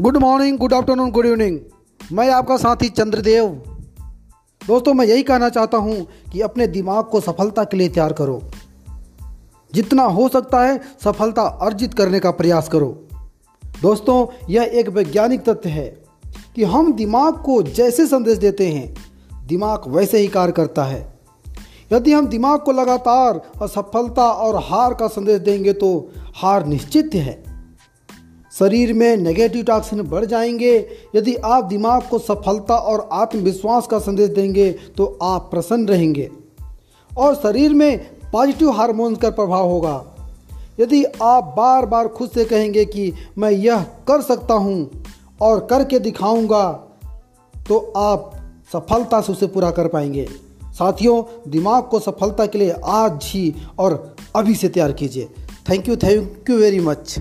Good morning good afternoon good evening मैं आपका साथी चंद्रदेव। दोस्तों, मैं यही कहना चाहता हूँ कि अपने दिमाग को सफलता के लिए तैयार करो। जितना हो सकता है, सफलता अर्जित करने का प्रयास करो। दोस्तों, यह एक वैज्ञानिक तथ्य है कि हम दिमाग को जैसे संदेश देते हैं, दिमाग वैसे ही कार्य करता है। यदि हम दिमाग को लगातार असफलता और हार का संदेश देंगे तो हार निश्चित है। शरीर में नेगेटिव टॉक्सिन बढ़ जाएँगे। यदि आप दिमाग को सफलता और आत्मविश्वास का संदेश देंगे तो आप प्रसन्न रहेंगे। और शरीर में पॉजिटिव हार्मोन्स का प्रभाव होगा। यदि आप बार बार खुद से कहेंगे कि मैं यह कर सकता हूँ और करके दिखाऊँगा तो आप सफलता से उसे पूरा कर पाएँगे। साथियों, दिमाग को सफलता के लिए आज ही और अभी से तैयार कीजिए। Thank you thank you very much